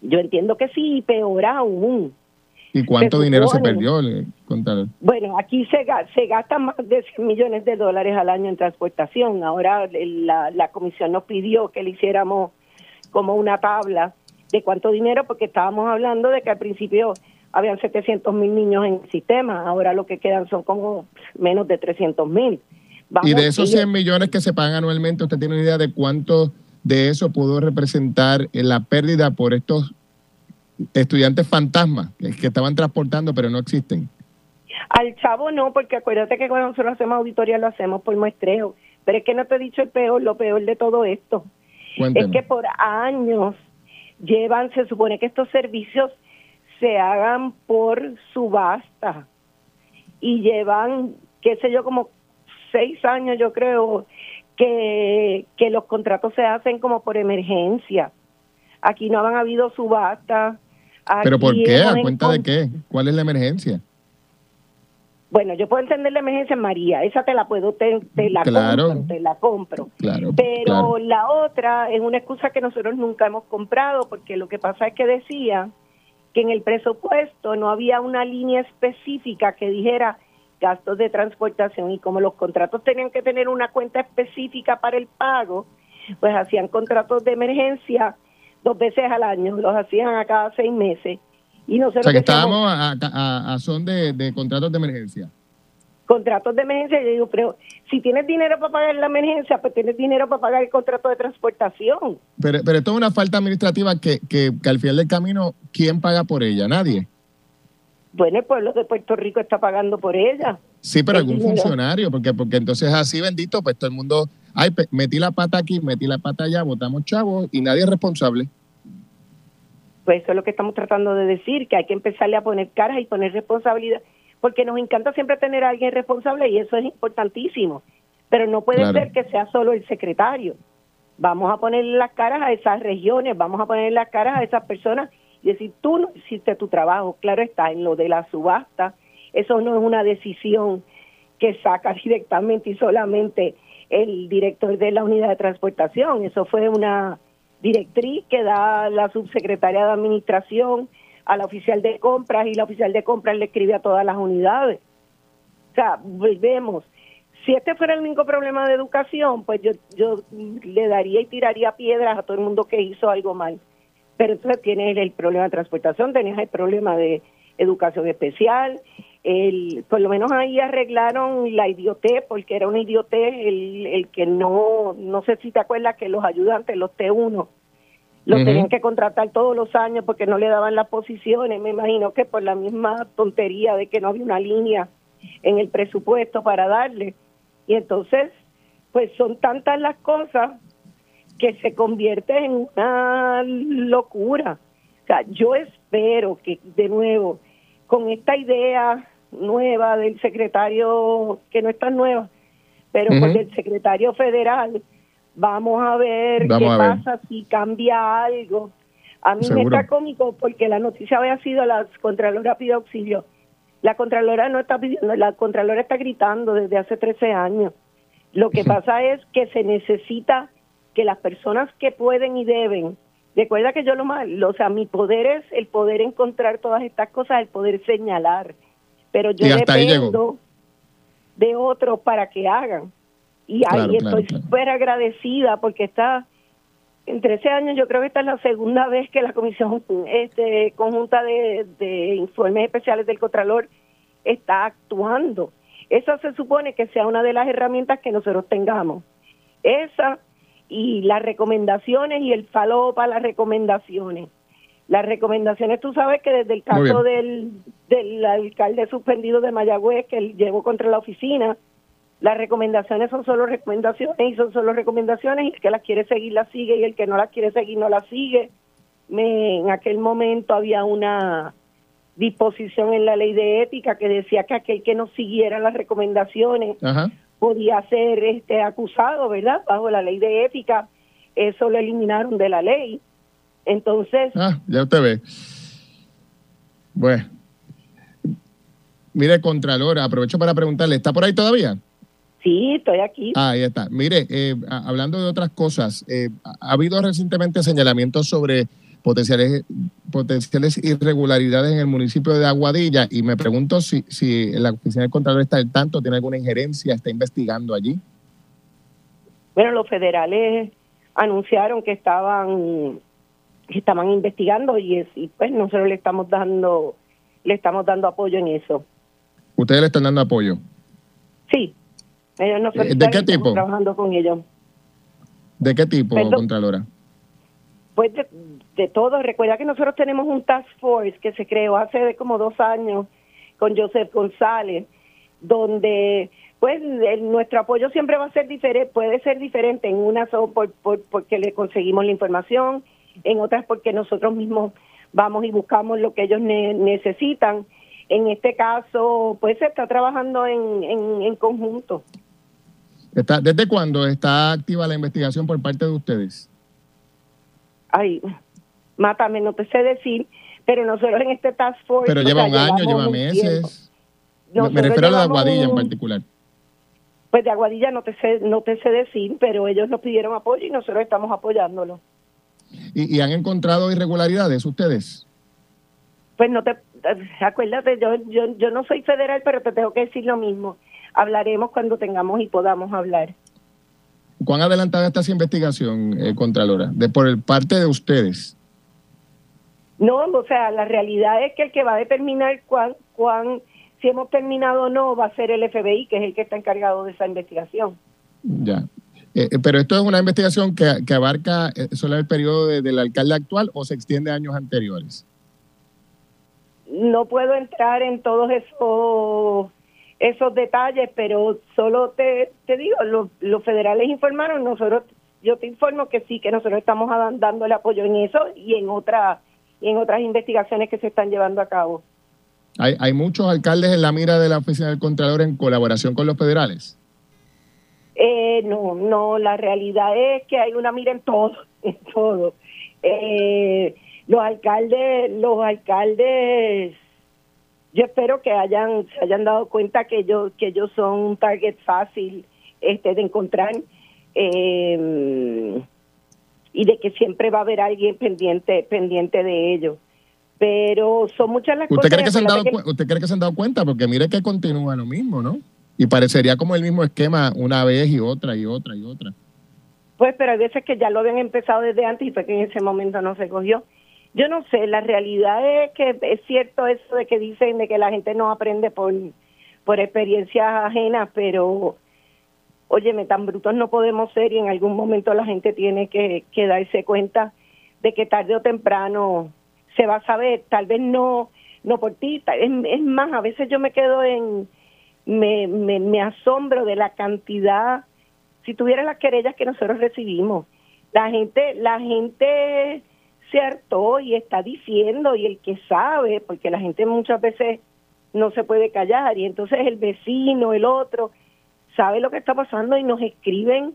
Yo entiendo que sí, peor aún. ¿Y cuánto Se dinero se supone. perdió, eh, Contralor? Bueno, aquí se, se gastan más de 100 millones de dólares al año en transportación. Ahora la, la comisión nos pidió que le hiciéramos como una tabla de cuánto dinero, porque estábamos hablando de que al principio habían 700 mil niños en el sistema, ahora lo que quedan son como menos de 300 mil. Y de esos 100 millones que se pagan anualmente, ¿usted tiene una idea de cuánto de eso pudo representar eh, la pérdida por estos estudiantes fantasmas que, que estaban transportando pero no existen? Al chavo no, porque acuérdate que cuando nosotros hacemos auditoría lo hacemos por muestreo. Pero es que no te he dicho el peor, lo peor de todo esto. Es que por años llevan, se supone que estos servicios se hagan por subasta y llevan, qué sé yo, como seis años yo creo que, que los contratos se hacen como por emergencia. Aquí no han habido subasta. ¿Pero por qué? ¿A cuenta de qué? ¿Cuál es la emergencia? Bueno, yo puedo entender la emergencia en María, esa te la puedo, te, te la Claro. compro, te la compro. Claro, Pero claro. la otra es una excusa que nosotros nunca hemos comprado, porque lo que pasa es que decía que en el presupuesto no había una línea específica que dijera gastos de transportación y como los contratos tenían que tener una cuenta específica para el pago, pues hacían contratos de emergencia dos veces al año, los hacían a cada seis meses. Y O nosotros sea, que estábamos a, a- a son de, de contratos de emergencia. contratos de emergencia, yo digo, pero si tienes dinero para pagar la emergencia, pues tienes dinero para pagar el contrato de transportación. Pero, pero esto es una falta administrativa que, que, que al final del camino, ¿quién paga por ella? Nadie. Bueno, el pueblo de Puerto Rico está pagando por ella. Sí, pero algún dinero. funcionario, porque porque entonces así bendito, pues todo el mundo, ay, metí la pata aquí, metí la pata allá, votamos chavos y nadie es responsable. Pues eso es lo que estamos tratando de decir, que hay que empezarle a poner caras y poner responsabilidad. porque nos encanta siempre tener a alguien responsable y eso es importantísimo, pero no puede Claro. ser que sea solo el secretario. Vamos a ponerle las caras a esas regiones, vamos a ponerle las caras a esas personas y decir, tú no hiciste tu trabajo, claro está, en lo de la subasta, eso no es una decisión que saca directamente y solamente el director de la unidad de transportación, eso fue una directriz que da la subsecretaria de administración a la oficial de compras y la oficial de compras le escribe a todas las unidades. O sea, volvemos. Si este fuera el único problema de educación, pues yo, yo le daría y tiraría piedras a todo el mundo que hizo algo mal. Pero entonces tienes el problema de transportación, tenías el problema de educación especial, el, por lo menos ahí arreglaron la idiotez, porque era una idiotez el, el que no, no sé si te acuerdas que los ayudantes, los T1, los tenían que contratar todos los años porque no le daban las posiciones, me imagino que por la misma tontería de que no había una línea en el presupuesto para darle. Y entonces, pues son tantas las cosas que se convierte en una locura. O sea, yo espero que de nuevo, con esta idea nueva del secretario, que no es tan nueva, pero Ujú. con el secretario federal, vamos a ver Vamos qué a ver. pasa si cambia algo. A mí Seguro. me está cómico porque la noticia había sido la Contralora pide auxilio. La Contralora no está pidiendo, la Contralora está gritando desde hace 13 años. Lo que pasa es que se necesita que las personas que pueden y deben, recuerda que yo lo mal, o sea, mi poder es el poder encontrar todas estas cosas, el poder señalar, pero yo dependo de otros para que hagan. Y ahí Claro, estoy claro. súper agradecida porque está en 13 años yo creo que esta es la segunda vez que la Comisión este, Conjunta de, de Informes Especiales del Contralor está actuando. Esa se supone que sea una de las herramientas que nosotros tengamos. Esa y las recomendaciones y el follow para las recomendaciones. Las recomendaciones, tú sabes que desde el caso del, del alcalde suspendido de Mayagüez que él llevó contra la oficina, las recomendaciones son solo recomendaciones y son solo recomendaciones y el que las quiere seguir las sigue y el que no las quiere seguir no las sigue. Me, en aquel momento había una disposición en la ley de ética que decía que aquel que no siguiera las recomendaciones Ajá. podía ser este acusado, ¿verdad? Bajo la ley de ética, eso lo eliminaron de la ley. Entonces, Ah, ya usted ve. Bueno. Mire, Contralora, aprovecho para preguntarle, ¿está por ahí todavía? sí, estoy aquí. Ah, ahí está. Mire, eh, hablando de otras cosas, eh, ha ha habido recientemente señalamientos sobre potenciales, potenciales irregularidades en el municipio de Aguadilla y me pregunto si, si la oficina del Contralor está al tanto, tiene alguna injerencia, está investigando allí. Bueno, los federales anunciaron que estaban estaban investigando y, es, y pues nosotros le estamos dando le estamos dando apoyo en eso. Ustedes le están dando apoyo. Sí, ellos nos Eh, ¿de qué tipo? trabajando con ellos. ¿De qué tipo, Perdón. Contralora? Pues de, de todo. Recuerda que nosotros tenemos un task force que se creó hace de como dos años con Joseph González, donde pues el- nuestro apoyo siempre va a ser diferente, puede ser diferente. En unas son por, por- porque le conseguimos la información, en otras porque nosotros mismos vamos y buscamos lo que ellos ne- necesitan. En este caso, pues se está trabajando en, en, en conjunto. Está, ¿Desde cuándo está activa la investigación por parte de ustedes? Ay, mátame, no te sé decir, pero nosotros en este task force... Pero lleva un año, lleva meses. Me- refiero a la de Aguadilla en particular. Pues de Aguadilla no te sé, no te sé decir, pero ellos nos pidieron apoyo y nosotros estamos apoyándolo. ¿Y, y han encontrado irregularidades ustedes? Pues no te, acuérdate, yo, yo, yo no soy federal, pero te tengo que decir lo mismo. Hablaremos cuando tengamos y podamos hablar. ¿Cuán adelantada está esa investigación, eh, Contralora? De por el parte de ustedes. No, o sea, la realidad es que el que va a determinar cuán, cuán, si hemos terminado o no, va a ser el FBI, que es el que está encargado de esa investigación. Ya. Eh, eh, pero esto es una investigación que, que abarca eh, solo el periodo de- del alcalde actual o se extiende a años anteriores. No puedo entrar en todos esos esos detalles, pero solo te, te digo, los, los federales informaron, nosotros, yo te informo que sí, que nosotros estamos a- dándole apoyo en eso y en otra y en otras investigaciones que se están llevando a cabo. ¿Hay, ¿Hay muchos alcaldes en la mira de la Oficina del Contralor en colaboración con los federales? Eh, no, no, la realidad es que hay una mira en todo, en todo. Eh, los alcaldes, los alcaldes, yo espero que hayan, se hayan dado cuenta que ellos, que ellos son un target fácil este de encontrar eh, y de que siempre va a haber alguien pendiente, pendiente de ellos. Pero son muchas las ¿Usted cosas. cree, que se han dado, que- ¿Usted cree que se han dado cuenta? Porque mire que continúa lo mismo, ¿no? Y parecería como el mismo esquema una vez y otra y otra y otra. Pues, pero hay veces que ya lo habían empezado desde antes y fue que en ese momento no se cogió. Yo no sé, la realidad es que es cierto eso de que dicen de que la gente no aprende por, por experiencias ajenas, pero óyeme, tan brutos no podemos ser y en algún momento la gente tiene que, que darse cuenta de que tarde o temprano se va a saber, tal vez no no por ti, es, es más, a veces yo me quedo en, me, me, me asombro de la cantidad. Si tuviera las querellas que nosotros recibimos, la gente, la gente se hartó y está diciendo, y el que sabe, porque la gente muchas veces no se puede callar, y entonces el vecino, el otro, sabe lo que está pasando y nos escriben,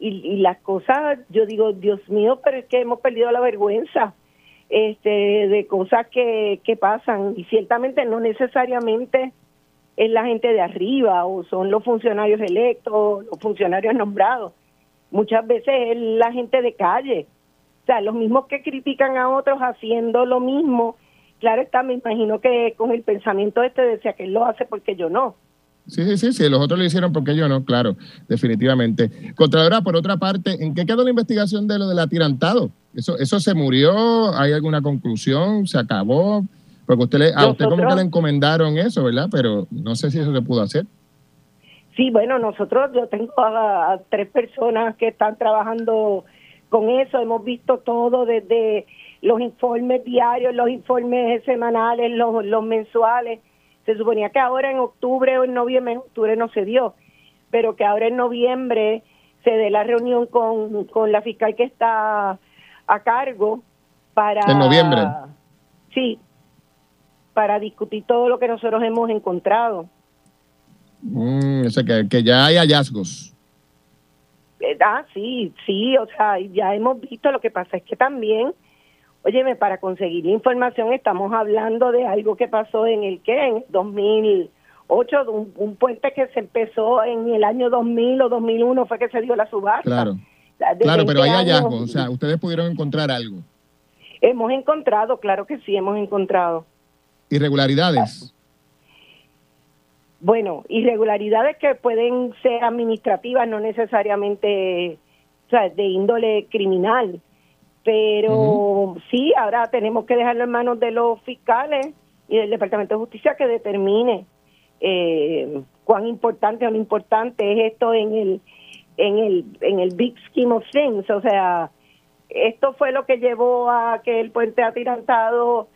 y, y las cosas, yo digo, Dios mío, pero es que hemos perdido la vergüenza este de cosas que, que pasan, y ciertamente no necesariamente es la gente de arriba o son los funcionarios electos, los funcionarios nombrados. Muchas veces es la gente de calle. O sea, los mismos que critican a otros haciendo lo mismo. Claro está, me imagino que con el pensamiento este decía que él lo hace porque yo no. Sí, sí, sí, sí, los otros lo hicieron porque yo no, claro, definitivamente. Contralora, por otra parte, ¿en qué quedó la investigación de lo del atirantado? ¿Eso, eso se murió? ¿Hay alguna conclusión? ¿Se acabó? Porque usted le, a usted como que le encomendaron eso, ¿verdad? Pero no sé si eso se pudo hacer. Sí, bueno, nosotros, yo tengo a, a tres personas que están trabajando con eso, hemos visto todo desde los informes diarios, los informes semanales, los, los mensuales. Se suponía que ahora en octubre o en noviembre, en octubre no se dio, pero que ahora en noviembre se dé la reunión con, con la fiscal que está a cargo para... ¿En noviembre? Sí, para discutir todo lo que nosotros hemos encontrado. Mm, o sea, que, que ya hay hallazgos. Eh, Ah, sí, sí, o sea, ya hemos visto, lo que pasa es que también, óyeme, para conseguir información estamos hablando de algo que pasó en el que, en el 2008, de un, un puente que se empezó en el año 2000 o 2001 fue que se dio la subasta. Claro, La claro, pero hay 20 años, hallazgos. O sea, ustedes pudieron encontrar algo. Hemos encontrado, claro que sí, hemos encontrado. Irregularidades. Bueno, irregularidades que pueden ser administrativas, no necesariamente o sea, de índole criminal. Pero sí, ahora tenemos que dejarlo en manos de los fiscales y del Departamento de Justicia que determine eh, cuán importante o no importante es esto en el en el en el big scheme of things, o sea, esto fue lo que llevó a que el puente atirantado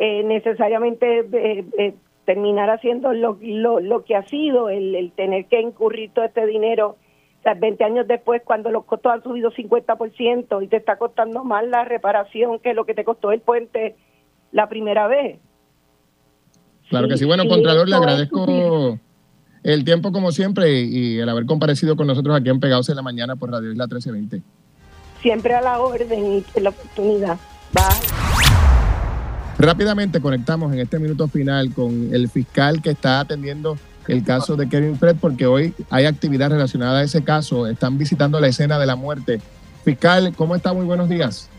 eh, necesariamente eh, eh, terminar haciendo lo, lo, lo que ha sido, el, el tener que incurrir todo este dinero, o sea, 20 años después cuando los costos han subido 50% y te está costando más la reparación que lo que te costó el puente la primera vez. Claro que sí. Bueno, Contralor, le agradezco el tiempo como siempre y, el haber comparecido con nosotros aquí en Pegados en la Mañana por Radio Isla 1320. Siempre a la orden y la oportunidad. Bye. Rápidamente conectamos en este minuto final con el fiscal que está atendiendo el caso de Kevin Fred, porque hoy hay actividad relacionada a ese caso. Están visitando la escena de la muerte. Fiscal, ¿cómo está? Muy buenos días.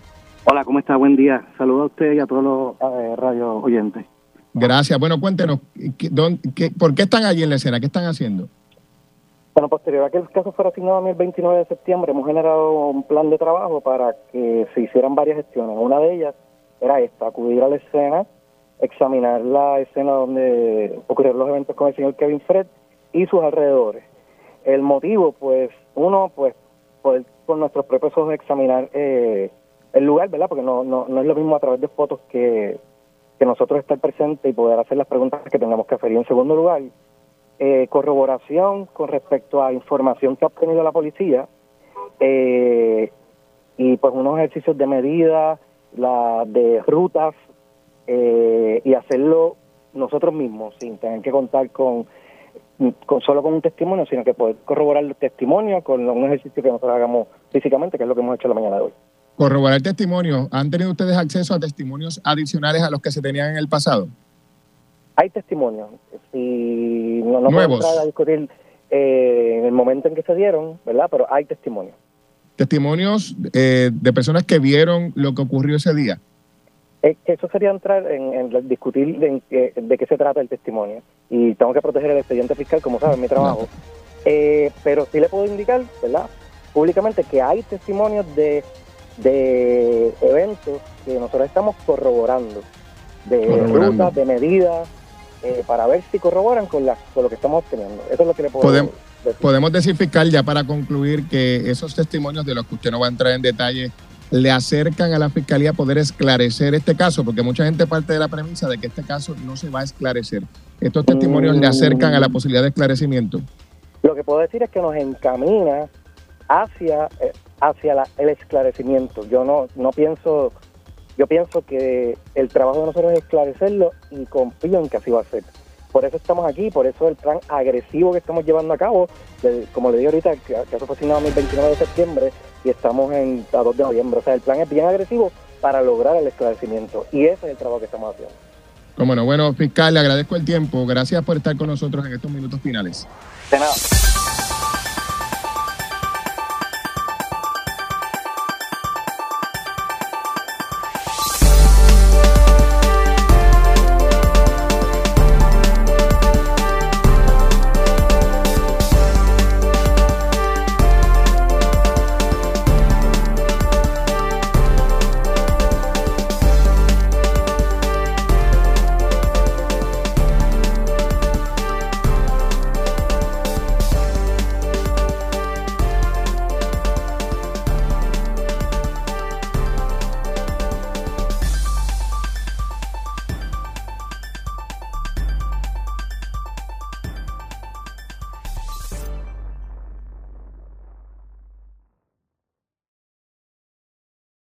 Hola, ¿cómo está? Buen día. Saludos a usted y a todos los eh, radio oyentes. Gracias. Bueno, cuéntenos, ¿qué- dónde- qué- ¿por qué están allí en la escena? ¿Qué están haciendo? Bueno, posterior a que el caso fuera asignado a mí el 29 de septiembre, hemos generado un plan de trabajo para que se hicieran varias gestiones. Una de ellas era esta, acudir a la escena, examinar la escena donde ocurrieron los eventos con el señor Kevin Fred y sus alrededores. El motivo, pues, uno, pues, poder con nuestros propios ojos examinar eh, el lugar, ¿verdad? Porque no, no, no es lo mismo a través de fotos que, que nosotros estar presentes y poder hacer las preguntas que tengamos que hacer. Y en segundo lugar, eh, corroboración con respecto a información que ha obtenido la policía eh, y pues unos ejercicios de medida, la de rutas eh, y hacerlo nosotros mismos, sin tener que contar con, con solo con un testimonio, sino que poder corroborar el testimonio con un ejercicio que nosotros hagamos físicamente, que es lo que hemos hecho la mañana de hoy. Corroborar testimonio. ¿Han tenido ustedes acceso a testimonios adicionales a los que se tenían en el pasado? Hay testimonios. Si no, no Nuevos. entrar a discutir eh, en el momento en que se dieron, ¿verdad? Pero hay testimonios. Testimonios eh, de personas que vieron lo que ocurrió ese día. Eso sería entrar en, en discutir de, de qué se trata el testimonio. Y tengo que proteger el expediente fiscal, como saben, mi trabajo. Eh, pero sí le puedo indicar, ¿verdad? Públicamente que hay testimonios de, de eventos que nosotros estamos corroborando, de Corroborando. rutas, de medidas, eh, para ver si corroboran con, la, con lo que estamos obteniendo. Eso es lo que le puedo Podemos- decir. Podemos decir, fiscal, ya para concluir, que esos testimonios de los que usted no va a entrar en detalle le acercan a la fiscalía a poder esclarecer este caso, porque mucha gente parte de la premisa de que este caso no se va a esclarecer. Estos testimonios le acercan a la posibilidad de esclarecimiento. Lo que puedo decir es que nos encamina hacia eh, hacia el esclarecimiento. Yo no no pienso yo pienso que el trabajo de nosotros es esclarecerlo y confío en que así va a ser. Por eso estamos aquí, por eso el plan agresivo que estamos llevando a cabo, como le dije ahorita, que, que eso fue asignado el 29 de septiembre y estamos en a 2 de noviembre. O sea, el plan es bien agresivo para lograr el esclarecimiento y ese es el trabajo que estamos haciendo. Como no, bueno, fiscal, le agradezco el tiempo. Gracias por estar con nosotros en estos minutos finales. De nada.